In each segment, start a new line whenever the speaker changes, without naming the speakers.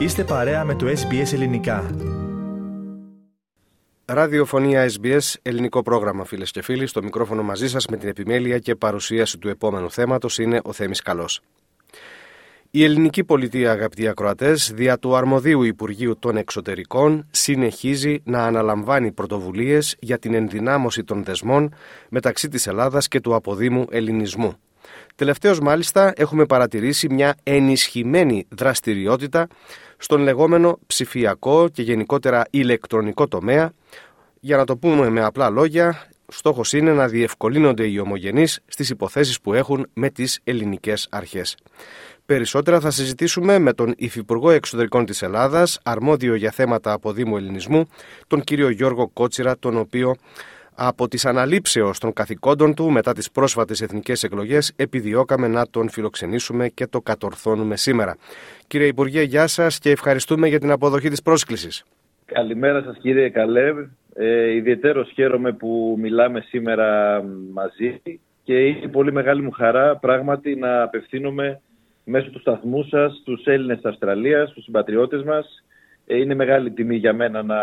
Είστε παρέα με το SBS Ελληνικά.
Ραδιοφωνία SBS, ελληνικό πρόγραμμα φίλες και φίλοι. Στο μικρόφωνο μαζί σας με την επιμέλεια και παρουσίαση του επόμενου θέματος είναι ο Θέμης Καλός. Η ελληνική πολιτεία, αγαπητοί ακροατές, δια του αρμοδίου Υπουργείου των Εξωτερικών, συνεχίζει να αναλαμβάνει πρωτοβουλίες για την ενδυνάμωση των δεσμών μεταξύ της Ελλάδας και του αποδήμου ελληνισμού. Τελευταίως μάλιστα έχουμε παρατηρήσει μια ενισχυμένη δραστηριότητα στον λεγόμενο ψηφιακό και γενικότερα ηλεκτρονικό τομέα. Για να το πούμε με απλά λόγια, στόχος είναι να διευκολύνονται οι ομογενείς στις υποθέσεις που έχουν με τις ελληνικές αρχές. Περισσότερα θα συζητήσουμε με τον Υφυπουργό Εξωτερικών της Ελλάδας, αρμόδιο για θέματα αποδήμου ελληνισμού, τον κύριο Γιώργο Κότσιρα, τον οποίο από τις αναλήψεως των καθηκόντων του μετά τις πρόσφατες εθνικές εκλογές επιδιώκαμε να τον φιλοξενήσουμε και το κατορθώνουμε σήμερα. Κύριε Υπουργέ, γεια σας και ευχαριστούμε για την αποδοχή της πρόσκλησης.
Καλημέρα σας κύριε Καλέβ. Ε, ιδιαίτερος χαίρομαι που μιλάμε σήμερα μαζί και είναι πολύ μεγάλη μου χαρά πράγματι να απευθύνομαι μέσω του σταθμού σας στους Έλληνες της Αυστραλίας, στους συμπατριώτες μας ε, είναι μεγάλη τιμή για μένα να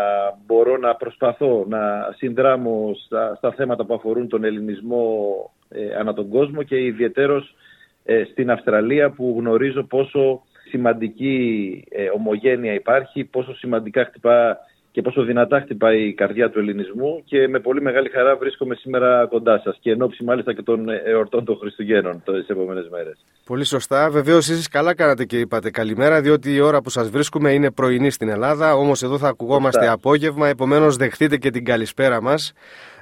μπορώ να προσπαθώ να συνδράμω στα, στα θέματα που αφορούν τον ελληνισμό ε, ανά τον κόσμο και ιδιαιτέρως ε, στην Αυστραλία που γνωρίζω πόσο σημαντική ε, ομογένεια υπάρχει, πόσο σημαντικά χτυπά και πόσο δυνατά χτυπάει η καρδιά του ελληνισμού και με πολύ μεγάλη χαρά βρίσκομαι σήμερα κοντά σας και εν ώψη μάλιστα και των εορτών των Χριστουγέννων τις επόμενες μέρες.
Πολύ σωστά. Βεβαίως, εσείς καλά κάνατε και είπατε καλημέρα, διότι η ώρα που σας βρίσκουμε είναι πρωινή στην Ελλάδα. Όμως εδώ θα ακουγόμαστε Σωστά. απόγευμα, επομένως δεχτείτε και την καλησπέρα μας.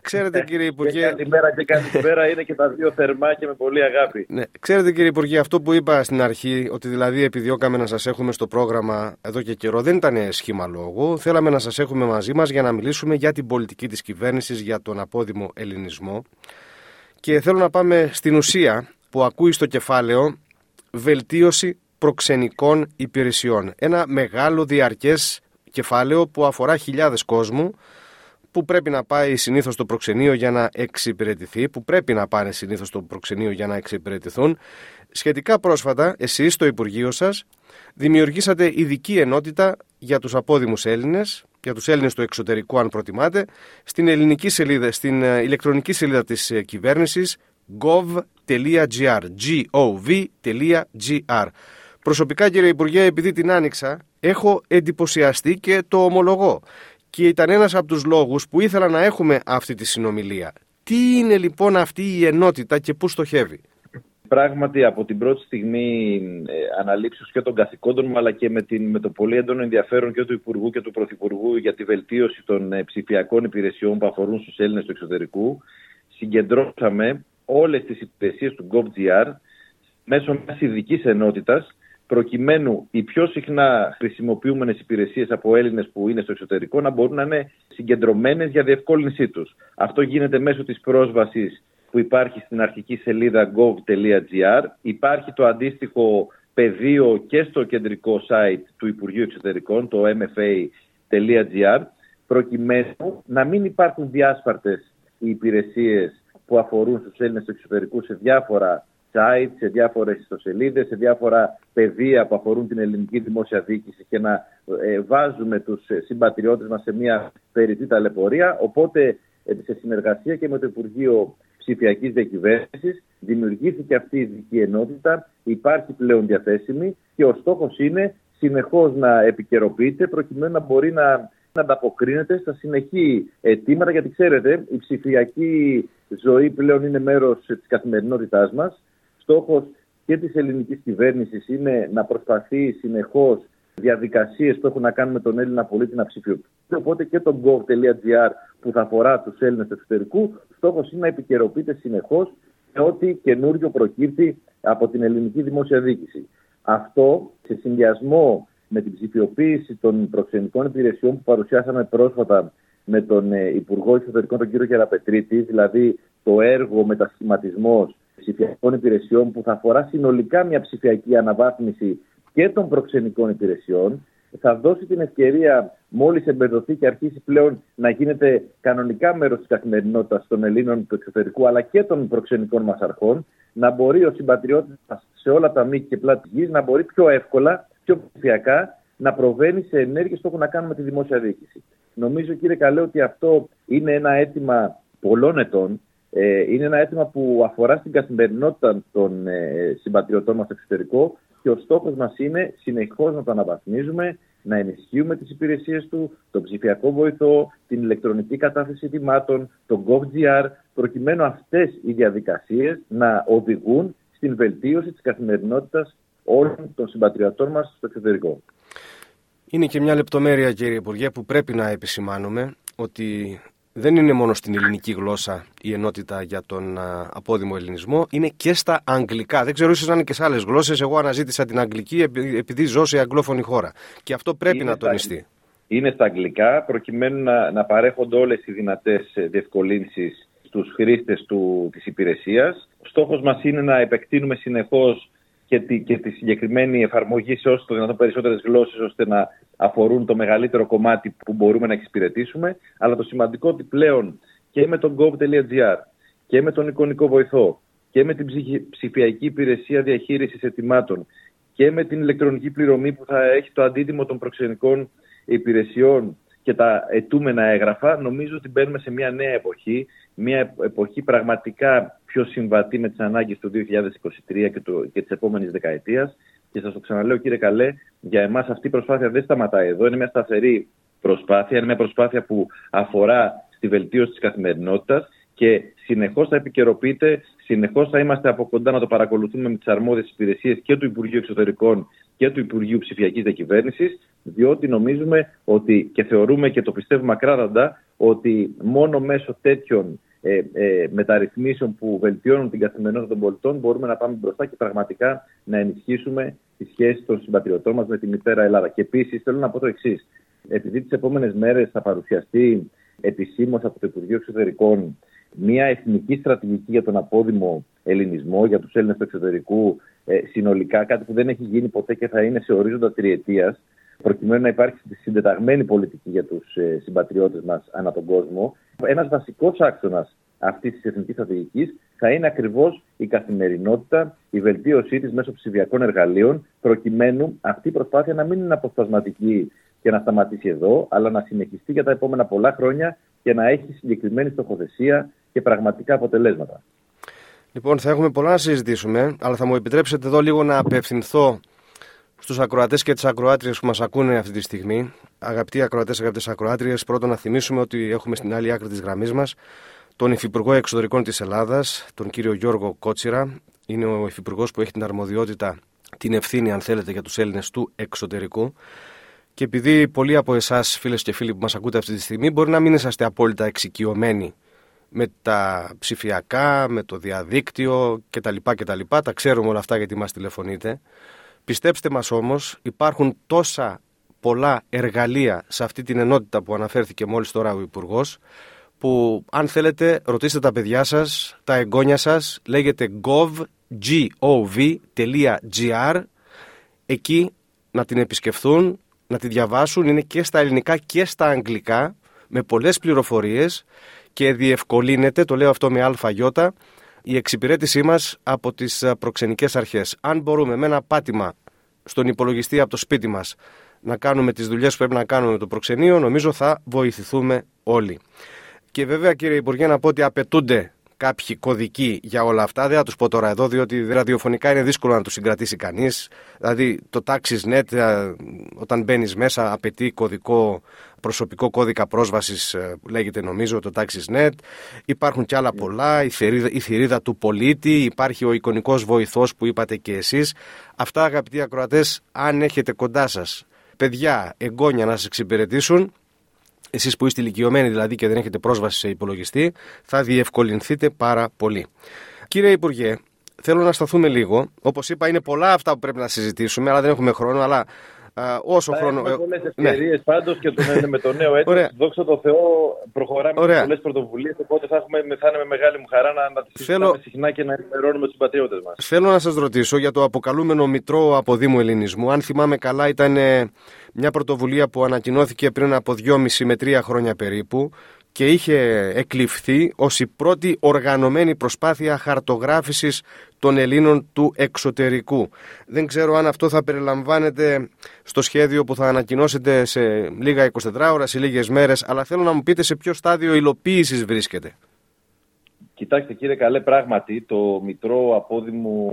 Ξέρετε κύριε Υπουργέ. Και καλημέρα και καλησπέρα είναι και τα δύο θερμά και με πολύ αγάπη.
Ναι. Ξέρετε κύριε Υπουργέ, αυτό που είπα στην αρχή, ότι δηλαδή επιδιώκαμε να σας έχουμε στο πρόγραμμα εδώ και καιρό, δεν ήταν σχήμα λόγου. Θέλαμε να σας έχουμε μαζί μας για να μιλήσουμε για την πολιτική της κυβέρνησης, για τον απόδημο ελληνισμό. Και θέλω να πάμε στην ουσία που ακούει στο κεφάλαιο βελτίωση προξενικών υπηρεσιών. Ένα μεγάλο διαρκές κεφάλαιο που αφορά χιλιάδες κόσμου που πρέπει να πάει συνήθως στο προξενείο για να εξυπηρετηθεί, που πρέπει να πάνε συνήθως στο προξενείο για να εξυπηρετηθούν. Σχετικά πρόσφατα, εσείς στο Υπουργείο σας δημιουργήσατε ειδική ενότητα για τους απόδημους Έλληνες, για τους Έλληνες του εξωτερικού, αν προτιμάτε, στην ελληνική σελίδα, στην ε, ηλεκτρονική σελίδα της ε, κυβέρνησης gov.gr. gov.gr. Προσωπικά, κύριε Υπουργέ, επειδή την άνοιξα, έχω εντυπωσιαστεί και το ομολογώ και ήταν ένας από τους λόγους που ήθελα να έχουμε αυτή τη συνομιλία. Τι είναι λοιπόν αυτή η ενότητα και πού στοχεύει;
Πράγματι από την πρώτη στιγμή ε, αναλήψεως και των καθηκόντων μου αλλά και με, την, με το πολύ έντονο ενδιαφέρον και του Υπουργού και του Πρωθυπουργού για τη βελτίωση των ε, ψηφιακών υπηρεσιών που αφορούν στους Έλληνες του εξωτερικού συγκεντρώσαμε όλες τις υπηρεσίες του GovGR μέσω μιας ειδικής ενότητας προκειμένου οι πιο συχνά χρησιμοποιούμενες υπηρεσίες από Έλληνες που είναι στο εξωτερικό να μπορούν να είναι συγκεντρωμένες για διευκόλυνσή τους. Αυτό γίνεται μέσω της πρόσβασης που υπάρχει στην αρχική σελίδα gov.gr. Υπάρχει το αντίστοιχο πεδίο και στο κεντρικό site του Υπουργείου Εξωτερικών, το mfa.gr, προκειμένου να μην υπάρχουν διάσπαρτες οι υπηρεσίες που αφορούν στους Έλληνες του εξωτερικού σε διάφορα site, σε διάφορες ιστοσελίδες, σε διάφορα πεδία που αφορούν την ελληνική δημόσια διοίκηση και να ε, βάζουμε τους ε, συμπατριώτες μας σε μια περιττή ταλαιπωρία. Οπότε, ε, σε συνεργασία και με το Υπουργείο Ψηφιακής Διακυβέρνησης, δημιουργήθηκε αυτή η ειδική ενότητα, υπάρχει πλέον διαθέσιμη και ο στόχος είναι συνεχώς να επικαιροποιείται προκειμένου να μπορεί να να ανταποκρίνεται στα συνεχή αιτήματα, γιατί ξέρετε, η ψηφιακή ζωή πλέον είναι μέρος της καθημερινότητάς μας στόχος και της ελληνικής κυβέρνησης είναι να προσπαθεί συνεχώς διαδικασίες που έχουν να κάνουν με τον Έλληνα πολίτη να ψηφιοποιήσει. Οπότε και το gov.gr που θα αφορά τους Έλληνες του εξωτερικού, στόχος είναι να επικαιροποιείται συνεχώς με ό,τι καινούριο προκύπτει από την ελληνική δημόσια διοίκηση. Αυτό σε συνδυασμό με την ψηφιοποίηση των προξενικών υπηρεσιών που παρουσιάσαμε πρόσφατα με τον ε, Υπουργό Εξωτερικών, τον κύριο Γεραπετρίτη, δηλαδή το έργο μετασχηματισμός ψηφιακών υπηρεσιών που θα αφορά συνολικά μια ψηφιακή αναβάθμιση και των προξενικών υπηρεσιών, θα δώσει την ευκαιρία, μόλις εμπεδοθεί και αρχίσει πλέον να γίνεται κανονικά μέρος της καθημερινότητας των Ελλήνων του εξωτερικού αλλά και των προξενικών μας αρχών, να μπορεί ο συμπατριώτης μας σε όλα τα μήκη και πλάτη γης να μπορεί πιο εύκολα, πιο ψηφιακά να προβαίνει σε ενέργειες που έχουν να κάνουν με τη δημόσια διοίκηση. Νομίζω, κύριε Καλέ, ότι αυτό είναι ένα αίτημα πολλών ετών. Ε, είναι ένα αίτημα που αφορά στην καθημερινότητα των ε, συμπατριωτών μας στο εξωτερικό και ο στόχος μας είναι συνεχώς να το αναβαθμίζουμε, να ενισχύουμε τις υπηρεσίες του, τον ψηφιακό βοηθό, την ηλεκτρονική κατάθεση ετοιμάτων, τον GovGR, προκειμένου αυτές οι διαδικασίες να οδηγούν στην βελτίωση της καθημερινότητας όλων των συμπατριωτών μας στο εξωτερικό.
Είναι και μια λεπτομέρεια, κύριε Υπουργέ, που πρέπει να επισημάνουμε ότι δεν είναι μόνο στην ελληνική γλώσσα η ενότητα για τον απόδημο ελληνισμό, είναι και στα αγγλικά. Δεν ξέρω, ίσως να είναι και σε άλλες γλώσσες. Εγώ αναζήτησα την αγγλική επειδή ζω σε αγγλόφωνη χώρα. Και αυτό πρέπει είναι να τονιστεί.
Είναι στα αγγλικά, προκειμένου να, να παρέχονται όλες οι δυνατές διευκολύνσεις στους χρήστες της υπηρεσίας. Στόχος μας είναι να επεκτείνουμε συνεχώς και τη, και τη συγκεκριμένη εφαρμογή σε όσο το δυνατόν περισσότερες γλώσσες, ώστε να αφορούν το μεγαλύτερο κομμάτι που μπορούμε να εξυπηρετήσουμε. Αλλά το σημαντικό ότι πλέον και με τον gov.gr και με τον εικονικό βοηθό και με την ψηφιακή υπηρεσία διαχείρισης ετοιμάτων και με την ηλεκτρονική πληρωμή που θα έχει το αντίτιμο των προξενικών υπηρεσιών και τα ετούμενα έγγραφα, νομίζω ότι μπαίνουμε σε μια νέα εποχή, μια εποχή πραγματικά πιο συμβατή με τις ανάγκες του 2023 και, το, και της επόμενης δεκαετίας. Και σας το ξαναλέω κύριε Καλέ, για εμάς αυτή η προσπάθεια δεν σταματάει εδώ, είναι μια σταθερή προσπάθεια, είναι μια προσπάθεια που αφορά στη βελτίωση της καθημερινότητας και συνεχώς θα επικαιροποιείται, συνεχώς θα είμαστε από κοντά να το παρακολουθούμε με τις αρμόδιες υπηρεσίες και του Υπουργείου Εξωτερικών και του Υπουργείου Ψηφιακής Διακυβέρνησης, διότι νομίζουμε ότι και θεωρούμε και το πιστεύουμε ακράδαντα ότι μόνο μέσω τέτοιων ε, ε, μεταρρυθμίσεων που βελτιώνουν την καθημερινότητα των πολιτών μπορούμε να πάμε μπροστά και πραγματικά να ενισχύσουμε τη σχέση των συμπατριωτών μας με τη μητέρα Ελλάδα. Και επίσης θέλω να πω το εξής. Επειδή τις επόμενες μέρες θα παρουσιαστεί επισήμως από το Υπουργείο Εξωτερικών μια εθνική στρατηγική για τον απόδημο ελληνισμό, για τους Έλληνες του εξωτερικού ε, συνολικά, κάτι που δεν έχει γίνει ποτέ και θα είναι σε ορίζοντα τριετίας, προκειμένου να υπάρξει συντεταγμένη πολιτική για τους ε, συμπατριώτες μας ανά τον κόσμο. Ένας βασικός άξονας αυτής της εθνικής στρατηγικής θα είναι ακριβώς η καθημερινότητα, η βελτίωσή της μέσω ψηφιακών εργαλείων, προκειμένου αυτή η προσπάθεια να μην είναι αποσπασματική και να σταματήσει εδώ, αλλά να συνεχιστεί για τα επόμενα πολλά χρόνια και να έχει συγκεκριμένη στοχοθεσία και πραγματικά αποτελέσματα.
Λοιπόν, θα έχουμε πολλά να συζητήσουμε, αλλά θα μου επιτρέψετε εδώ λίγο να απευθυνθώ στους ακροατές και τις ακροάτριες που μας ακούνε αυτή τη στιγμή. Αγαπητοί ακροατές, αγαπητές ακροάτριες, πρώτον να θυμίσουμε ότι έχουμε στην άλλη άκρη της γραμμής μας τον Υφυπουργό Εξωτερικών της Ελλάδας, τον κύριο Γιώργο Κότσιρα. Είναι ο Υφυπουργός που έχει την αρμοδιότητα, την ευθύνη, αν θέλετε, για τους Έλληνες του εξωτερικού. Και επειδή πολλοί από εσάς, φίλες και φίλοι που μας ακούτε αυτή τη στιγμή, μπορεί να μην είσαστε απόλυτα εξοικειωμένοι με τα ψηφιακά, με το διαδίκτυο κτλ. κτλ. Τα ξέρουμε όλα αυτά γιατί μας τηλεφωνείτε. Πιστέψτε μας όμως, υπάρχουν τόσα πολλά εργαλεία σε αυτή την ενότητα που αναφέρθηκε μόλις τώρα ο υπουργός, που αν θέλετε ρωτήστε τα παιδιά σας, τα εγγόνια σας, λέγεται gov.gr, εκεί να την επισκεφθούν, να τη διαβάσουν, είναι και στα ελληνικά και στα αγγλικά, με πολλές πληροφορίες και διευκολύνεται, το λέω αυτό με αλφαγιώτα, η εξυπηρέτησή μας από τις προξενικές αρχές. Αν μπορούμε με ένα πάτημα στον υπολογιστή από το σπίτι μας να κάνουμε τις δουλειές που πρέπει να κάνουμε με το προξενείο, νομίζω θα βοηθηθούμε όλοι. Και βέβαια κύριε Υπουργέ να πω ότι απαιτούνται κάποιοι κωδικοί για όλα αυτά. Δεν θα τους πω τώρα εδώ, διότι ραδιοφωνικά είναι δύσκολο να τους συγκρατήσει κανείς. Δηλαδή, το TaxisNet, ε, όταν μπαίνεις μέσα, απαιτεί κωδικό, προσωπικό κώδικα πρόσβασης, ε, λέγεται νομίζω το TaxisNet. Υπάρχουν κι άλλα πολλά. Η θηρίδα, η θηρίδα του πολίτη, υπάρχει ο εικονικός βοηθός που είπατε και εσείς. Αυτά, αγαπητοί ακροατές, αν έχετε κοντά σας παιδιά, εγγόνια να σας εξυπηρετήσουν, εσείς που είστε ηλικιωμένοι δηλαδή και δεν έχετε πρόσβαση σε υπολογιστή, θα διευκολυνθείτε πάρα πολύ. Κύριε Υπουργέ, θέλω να σταθούμε λίγο. Όπως είπα, είναι πολλά αυτά που πρέπει να συζητήσουμε, αλλά δεν έχουμε χρόνο. Αλλά
Uh, όσο θα χρόνο. Έχουμε ε, πολλέ ευκαιρίες ναι. πάντως και τον, με το νέο έτος. Δόξα τω Θεώ, προχωράμε Ωραία. με πολλές πρωτοβουλίες. Οπότε θα, έχουμε, θα είναι με μεγάλη μου χαρά να, να τις συζητάμε συχνά και να ενημερώνουμε τους πατριώτες μας.
Θέλω να σας ρωτήσω για το αποκαλούμενο Μητρό Αποδήμου Ελληνισμού. Αν θυμάμαι καλά, ήταν μια πρωτοβουλία που ανακοινώθηκε πριν από 2,5 με 3 χρόνια περίπου και είχε εκλειφθεί ως η πρώτη οργανωμένη προσπάθεια χαρτογράφησης των Ελλήνων του εξωτερικού. Δεν ξέρω αν αυτό θα περιλαμβάνεται στο σχέδιο που θα ανακοινώσετε σε λίγα 24 ώρα, σε λίγες μέρες, αλλά θέλω να μου πείτε σε ποιο στάδιο υλοποίησης βρίσκεται.
Κοιτάξτε κύριε Καλέ, πράγματι το Μητρό Απόδημου,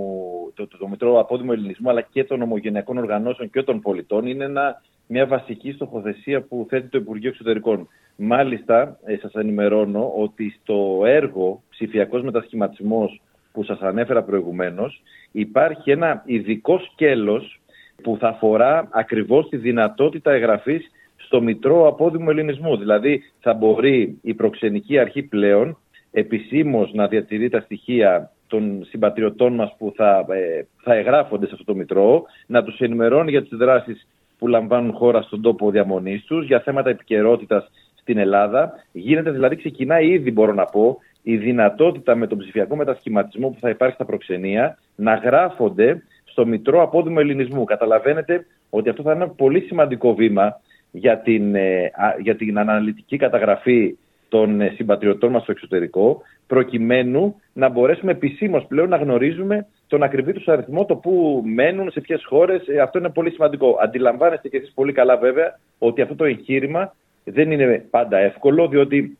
το, το, το Μητρό Απόδημου Ελληνισμού αλλά και των ομογενειακών οργανώσεων και των πολιτών είναι ένα, μια βασική στοχοθεσία που θέτει το Υπουργείο Εξωτερικών. Μάλιστα, ε, σας ενημερώνω ότι στο έργο ψηφιακός μετασχηματισμός που σας ανέφερα προηγουμένως υπάρχει ένα ειδικό σκέλος που θα αφορά ακριβώς τη δυνατότητα εγγραφής στο Μητρό Απόδημου Ελληνισμού. Δηλαδή θα μπορεί η προξενική αρχή πλέον επισήμως να διατηρεί τα στοιχεία των συμπατριωτών μας που θα, ε, θα εγγράφονται σε αυτό το Μητρό, να τους ενημερώνει για τις δράσεις που λαμβάνουν χώρα στον τόπο διαμονής τους, για θέματα επικαιρότητας στην Ελλάδα. Γίνεται δηλαδή, ξεκινάει ήδη μπορώ να πω, η δυνατότητα με τον ψηφιακό μετασχηματισμό που θα υπάρχει στα προξενία να γράφονται στο Μητρό Απόδημο Ελληνισμού. Καταλαβαίνετε ότι αυτό θα είναι ένα πολύ σημαντικό βήμα για την, ε, για την αναλυτική καταγραφή των ε, συμπατριωτών μας στο εξωτερικό, προκειμένου να μπορέσουμε επισήμως πλέον να γνωρίζουμε τον ακριβή τους αριθμό, το που μένουν, σε ποιες χώρες. Ε, αυτό είναι πολύ σημαντικό. Αντιλαμβάνεστε και εσείς πολύ καλά, βέβαια, ότι αυτό το εγχείρημα δεν είναι πάντα εύκολο, διότι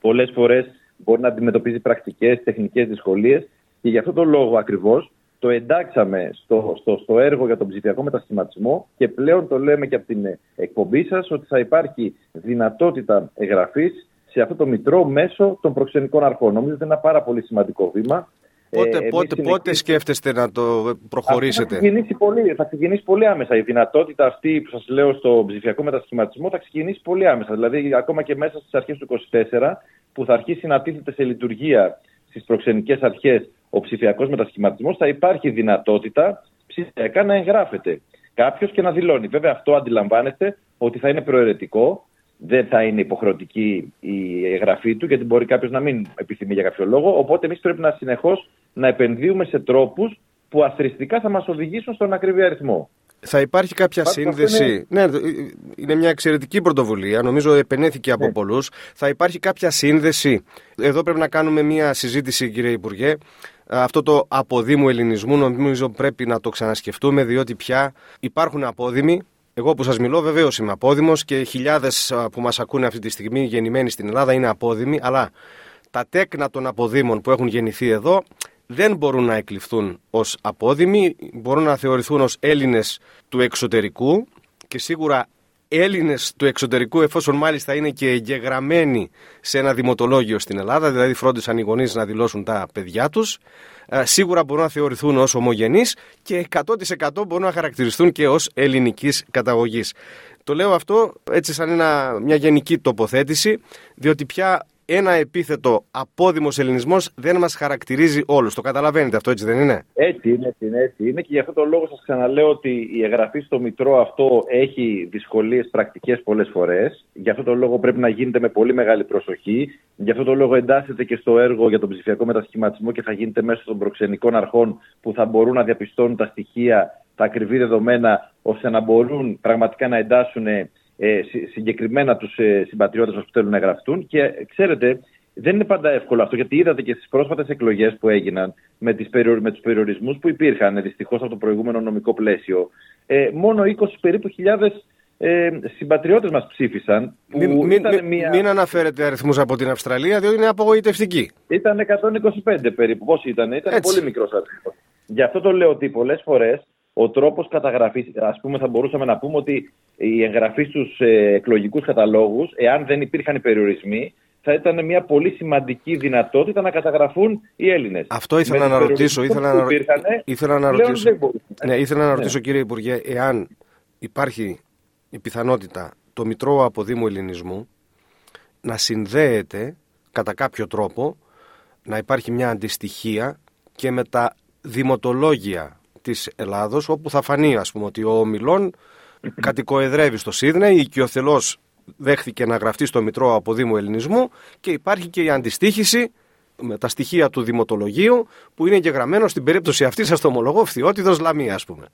πολλές φορές μπορεί να αντιμετωπίζει πρακτικές, τεχνικές δυσκολίες. Και γι' αυτό το λόγο ακριβώς το εντάξαμε στο, στο, στο έργο για τον ψηφιακό μετασχηματισμό και πλέον το λέμε και από την εκπομπή σας ότι θα υπάρχει δυνατότητα εγγραφής σε αυτό το μητρό μέσω των προξενικών αρχών. Νομίζω ότι είναι ένα πάρα πολύ σημαντικό βήμα.
Πότε, ε, πότε, πότε σκέφτεστε να το προχωρήσετε;
θα ξεκινήσει, πολύ, θα ξεκινήσει πολύ άμεσα. Η δυνατότητα αυτή που σας λέω στο ψηφιακό μετασχηματισμό θα ξεκινήσει πολύ άμεσα. Δηλαδή ακόμα και μέσα στις αρχές του 2024 που θα αρχίσει να τίθεται σε λειτουργία στις προξενικές αρχές ο ψηφιακός μετασχηματισμός θα υπάρχει δυνατότητα ψηφιακά να εγγράφεται κάποιος και να δηλώνει. Βέβαια αυτό αντιλαμβάνεται ότι θα είναι προαιρετικό δεν θα είναι υποχρεωτική η εγγραφή του, γιατί μπορεί κάποιος να μην επιθυμεί για κάποιο λόγο. Οπότε εμείς πρέπει να συνεχώς να επενδύουμε σε τρόπους που αθρηστικά θα μας οδηγήσουν στον ακριβή αριθμό.
Θα υπάρχει κάποια σύνδεση; Είναι... Ναι, είναι μια εξαιρετική πρωτοβουλία. Νομίζω επενέθηκε από ναι. πολλούς. Θα υπάρχει κάποια σύνδεση; Εδώ πρέπει να κάνουμε μια συζήτηση, κύριε Υπουργέ. Αυτό το αποδήμου ελληνισμού νομίζω πρέπει να το ξανασκεφτούμε, διότι πια υπάρχουν απόδημοι εγώ που σας μιλώ, βεβαίως είμαι απόδημος και χιλιάδες που μας ακούνε αυτή τη στιγμή γεννημένοι στην Ελλάδα είναι απόδημοι, αλλά τα τέκνα των αποδήμων που έχουν γεννηθεί εδώ δεν μπορούν να εκλειφθούν ως απόδημοι, μπορούν να θεωρηθούν ως Έλληνες του εξωτερικού και σίγουρα Έλληνες του εξωτερικού, εφόσον μάλιστα είναι και εγγεγραμμένοι σε ένα δημοτολόγιο στην Ελλάδα, δηλαδή φρόντισαν οι γονείς να δηλώσουν τα παιδιά τους, ε, σίγουρα μπορούν να θεωρηθούν ως ομογενείς και 100% μπορούν να χαρακτηριστούν και ως ελληνικής καταγωγής. Το λέω αυτό έτσι σαν ένα, μια γενική τοποθέτηση, διότι πια ένα επίθετο απόδημος ελληνισμός δεν μας χαρακτηρίζει όλους. Το καταλαβαίνετε αυτό, έτσι δεν είναι;
Έτσι είναι, έτσι είναι, έτσι είναι και γι' αυτό το λόγο σας ξαναλέω ότι η εγγραφή στο Μητρό αυτό έχει δυσκολίες πρακτικές πολλές φορές. Γι' αυτό το λόγο πρέπει να γίνεται με πολύ μεγάλη προσοχή. Γι' αυτό το λόγο εντάσσεται και στο έργο για τον ψηφιακό μετασχηματισμό και θα γίνεται μέσω των προξενικών αρχών που θα μπορούν να διαπιστώνουν τα στοιχεία, τα ακριβή δεδομένα, ώστε να μπορούν πραγματικά να εντάσσουν ε, συγκεκριμένα τους ε, συμπατριώτες μας που θέλουν να γραφτούν. Και ξέρετε, δεν είναι πάντα εύκολο αυτό, γιατί είδατε και στις πρόσφατες εκλογές που έγιναν με, τις με τους περιορισμούς που υπήρχαν ε, δυστυχώς από το προηγούμενο νομικό πλαίσιο. Ε, μόνο 20 περίπου χιλιάδες ε, συμπατριώτες μας ψήφισαν.
Που μην, μην, μια... μην αναφέρετε αριθμούς από την Αυστραλία, διότι είναι απογοητευτική.
Ήταν 125 περίπου. Πώ ήταν, ήταν πολύ μικρός αριθμός. Γι' αυτό το λέω ότι πολλές φορές ο τρόπος καταγραφής, ας πούμε, θα μπορούσαμε να πούμε ότι η εγγραφή στους ε, εκλογικούς καταλόγους, εάν δεν υπήρχαν οι περιορισμοί, θα ήταν μια πολύ σημαντική δυνατότητα να καταγραφούν οι Έλληνες.
Αυτό ήθελα να ρωτήσω. Ήθελα να, υπήρχαν, ήθελα να ρωτήσω, ναι, ήθελα να ρωτήσω, κύριε Υπουργέ, εάν υπάρχει η πιθανότητα το Μητρό Αποδήμου Ελληνισμού να συνδέεται κατά κάποιο τρόπο, να υπάρχει μια αντιστοιχία και με τα δημοτολόγια της Ελλάδος όπου θα φανεί ας πούμε ότι ο Μιλών κατοικοεδρεύει στο Σίδνεϊ, οικειοθελώς δέχθηκε να γραφτεί στο Μητρό Αποδήμου Ελληνισμού και υπάρχει και η αντιστοίχηση με τα στοιχεία του δημοτολογίου που είναι εγγεγραμμένο στην περίπτωση αυτή, σας το ομολογώ, φθιότητο Λαμία, ας πούμε.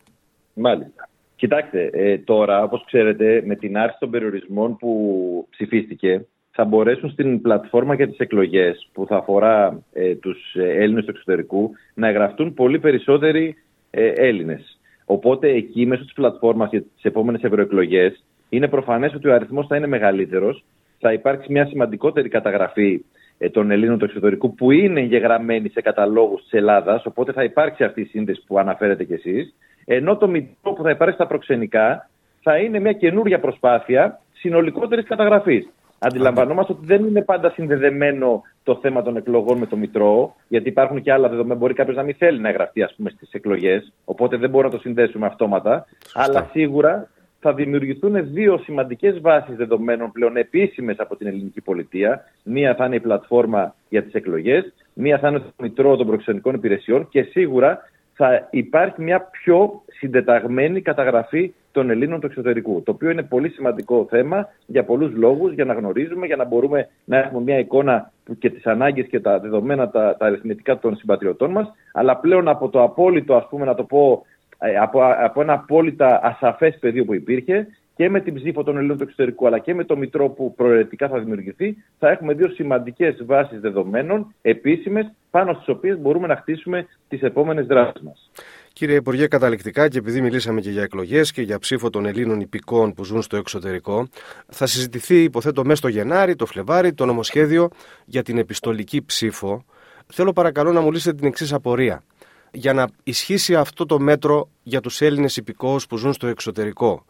Μάλιστα. Κοιτάξτε, ε, τώρα, όπως ξέρετε, με την άρση των περιορισμών που ψηφίστηκε, θα μπορέσουν στην πλατφόρμα για τις εκλογές που θα αφορά ε, τους ε, Έλληνες του εξωτερικού να εγγραφτούν πολύ περισσότεροι ε, Έλληνες. Οπότε εκεί μέσω της πλατφόρμας για τις επόμενες ευρωεκλογές είναι προφανές ότι ο αριθμός θα είναι μεγαλύτερος, θα υπάρξει μια σημαντικότερη καταγραφή ε, των Ελλήνων του εξωτερικού που είναι εγγεγραμμένοι σε καταλόγους της Ελλάδας, οπότε θα υπάρξει αυτή η σύνδεση που αναφέρετε κι εσείς, ενώ το μητρό που θα υπάρξει στα προξενικά θα είναι μια καινούρια προσπάθεια συνολικότερης καταγραφής. Αντιλαμβανόμαστε ότι δεν είναι πάντα συνδεδεμένο το θέμα των εκλογών με το Μητρό, γιατί υπάρχουν και άλλα δεδομένα. Μπορεί κάποιος να μην θέλει να εγγραφεί ας πούμε, στις εκλογές, οπότε δεν μπορούμε να το συνδέσουμε αυτόματα. Αλλά σίγουρα θα δημιουργηθούν δύο σημαντικές βάσεις δεδομένων πλέον επίσημες από την ελληνική πολιτεία. Μία θα είναι η πλατφόρμα για τις εκλογές, μία θα είναι το Μητρό των Προξενικών Υπηρεσιών και σίγουρα θα υπάρχει μια πιο συντεταγμένη καταγραφή των Ελλήνων του εξωτερικού. Το οποίο είναι πολύ σημαντικό θέμα για πολλούς λόγους, για να γνωρίζουμε, για να μπορούμε να έχουμε μια εικόνα και τις ανάγκες και τα δεδομένα, τα, τα αριθμητικά των συμπατριωτών μας. Αλλά πλέον από το απόλυτο, ας πούμε, να το πω, ε, από, από ένα απόλυτα ασαφές πεδίο που υπήρχε, και με την ψήφο των Ελλήνων του εξωτερικού, αλλά και με το Μητρό που προαιρετικά θα δημιουργηθεί, θα έχουμε δύο σημαντικές βάσεις δεδομένων επίσημες, πάνω στις οποίες μπορούμε να χτίσουμε τις επόμενες δράσεις μας.
Κύριε Υπουργέ, καταληκτικά και επειδή μιλήσαμε και για εκλογές και για ψήφο των Ελλήνων υπηκών που ζουν στο εξωτερικό, θα συζητηθεί, υποθέτω, μέσα στο Γενάρη, το Φλεβάρι, το νομοσχέδιο για την επιστολική ψήφο. Θέλω παρακαλώ να μου λύσετε την εξής απορία. Για να ισχύσει αυτό το μέτρο για τους Έλληνες υπηκόους που ζουν στο εξωτερικό,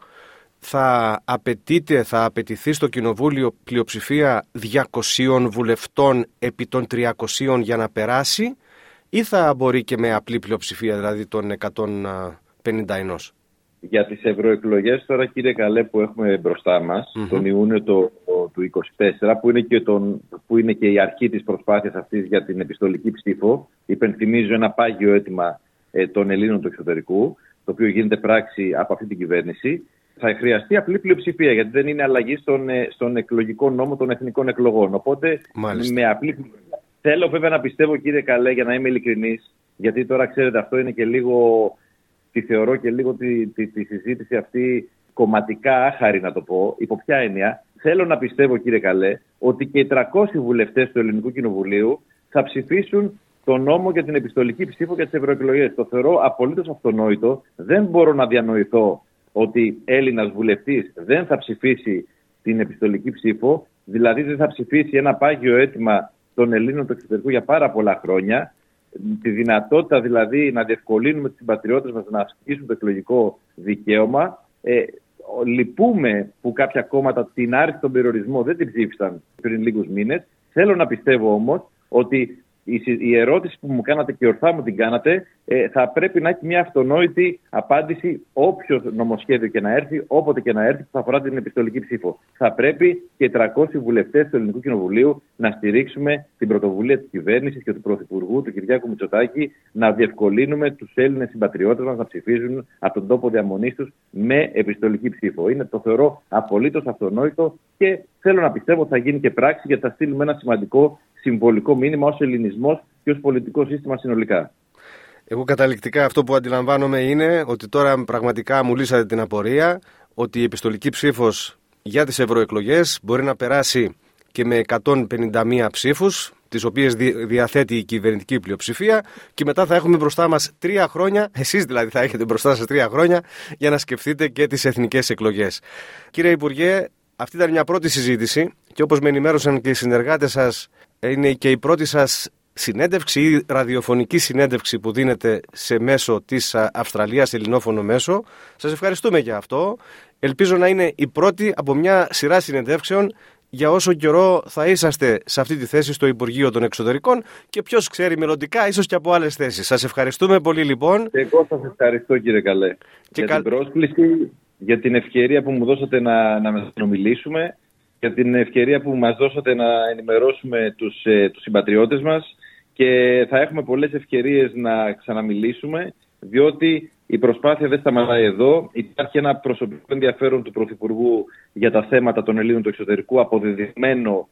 θα απαιτείται, θα απαιτηθεί στο Κοινοβούλιο πλειοψηφία 200 βουλευτών επί των 300 για να περάσει; Ή θα μπορεί και με απλή πλειοψηφία, δηλαδή των 151.
Για τις ευρωεκλογές τώρα κύριε Καλέ που έχουμε μπροστά μας, τον Ιούνιο το, του 2024 που είναι, και τον, που είναι και η αρχή της προσπάθειας αυτής για την επιστολική ψήφο, υπενθυμίζω ένα πάγιο αίτημα ε, των Ελλήνων του εξωτερικού, το οποίο γίνεται πράξη από αυτή την κυβέρνηση θα χρειαστεί απλή πλειοψηφία, γιατί δεν είναι αλλαγή στον, ε, στον εκλογικό νόμο των εθνικών εκλογών. Οπότε,
Μάλιστα.
με απλή. Θέλω βέβαια να πιστεύω, κύριε Καλέ, για να είμαι ειλικρινής, γιατί τώρα ξέρετε, αυτό είναι και λίγο. Τη θεωρώ και λίγο τη, τη, τη συζήτηση αυτή κομματικά άχαρη, να το πω. Υπό ποια έννοια, θέλω να πιστεύω, κύριε Καλέ, ότι και οι 300 βουλευτές του Ελληνικού Κοινοβουλίου θα ψηφίσουν τον νόμο για την επιστολική ψήφο για τις ευρωεκλογές. Το θεωρώ απολύτως αυτονόητο. Δεν μπορώ να διανοηθώ ότι Έλληνας βουλευτής δεν θα ψηφίσει την επιστολική ψήφο, δηλαδή δεν θα ψηφίσει ένα πάγιο αίτημα των Ελλήνων του εξωτερικού για πάρα πολλά χρόνια, τη δυνατότητα δηλαδή να διευκολύνουμε του συμπατριώτες μας να ασκήσουν το εκλογικό δικαίωμα. Ε, λυπούμε που κάποια κόμματα την άρση των περιορισμό δεν την ψήφισαν πριν λίγους μήνες. Θέλω να πιστεύω όμως ότι η ερώτηση που μου κάνατε και ορθά μου την κάνατε ε, θα πρέπει να έχει μια αυτονόητη απάντηση όποιος νομοσχέδιο και να έρθει, όποτε και να έρθει που θα αφορά την επιστολική ψήφο. Θα πρέπει και 300 βουλευτές του Ελληνικού Κοινοβουλίου να στηρίξουμε την πρωτοβουλία της κυβέρνησης και του Πρωθυπουργού, του Κυριάκου Μητσοτάκη, να διευκολύνουμε τους Έλληνες συμπατριώτες μας να ψηφίζουν από τον τόπο διαμονής τους με επιστολική ψήφο. Είναι το θεωρώ απολύτως αυτονόητο και θέλω να πιστεύω ότι θα γίνει και πράξη γιατί θα στείλουμε ένα σημαντικό συμβολικό μήνυμα ως ελληνισμός και ως πολιτικό σύστημα συνολικά.
Εγώ καταληκτικά αυτό που αντιλαμβάνομαι είναι ότι τώρα πραγματικά μου λύσατε την απορία ότι η επιστολική ψήφος για τις ευρωεκλογές μπορεί να περάσει και με 151 ψήφους, τις οποίες διαθέτει η κυβερνητική πλειοψηφία, και μετά θα έχουμε μπροστά μας τρία χρόνια, εσείς δηλαδή θα έχετε μπροστά σας τρία χρόνια, για να σκεφτείτε και τις εθνικές εκλογές. Κύριε Υπουργέ, αυτή ήταν μια πρώτη συζήτηση και όπως με ενημέρωσαν και οι συνεργάτες σας είναι και η πρώτη σας συνέντευξη ή ραδιοφωνική συνέντευξη που δίνετε σε μέσο της Αυστραλίας, ελληνόφωνο μέσο. Σας ευχαριστούμε για αυτό. Ελπίζω να είναι η πρώτη από μια σειρά συνεντεύξεων για όσο καιρό θα είσαστε σε αυτή τη θέση στο Υπουργείο των Εξωτερικών και ποιος ξέρει μελλοντικά, ίσως και από άλλες θέσεις. Σας ευχαριστούμε πολύ λοιπόν.
Και εγώ σας ευχαριστώ κύριε Καλέ και για την πρόσκληση, για την ευκαιρία που μου δώσατε να, να συνομιλήσουμε για την ευκαιρία που μας δώσατε να ενημερώσουμε τους, ε, τους συμπατριώτες μας και θα έχουμε πολλές ευκαιρίες να ξαναμιλήσουμε διότι η προσπάθεια δεν σταματάει εδώ. Υπάρχει ένα προσωπικό ενδιαφέρον του Πρωθυπουργού για τα θέματα των Ελλήνων του εξωτερικού αποδεδειγμένο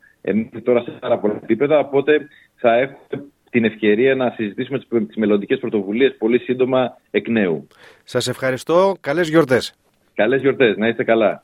τώρα σε πάρα πολλά επίπεδα. Οπότε θα έχουμε την ευκαιρία να συζητήσουμε τις μελλοντικές πρωτοβουλίες πολύ σύντομα εκ νέου.
Σας ευχαριστώ. Καλές γιορτές.
Καλές γιορτές. Να είστε καλά.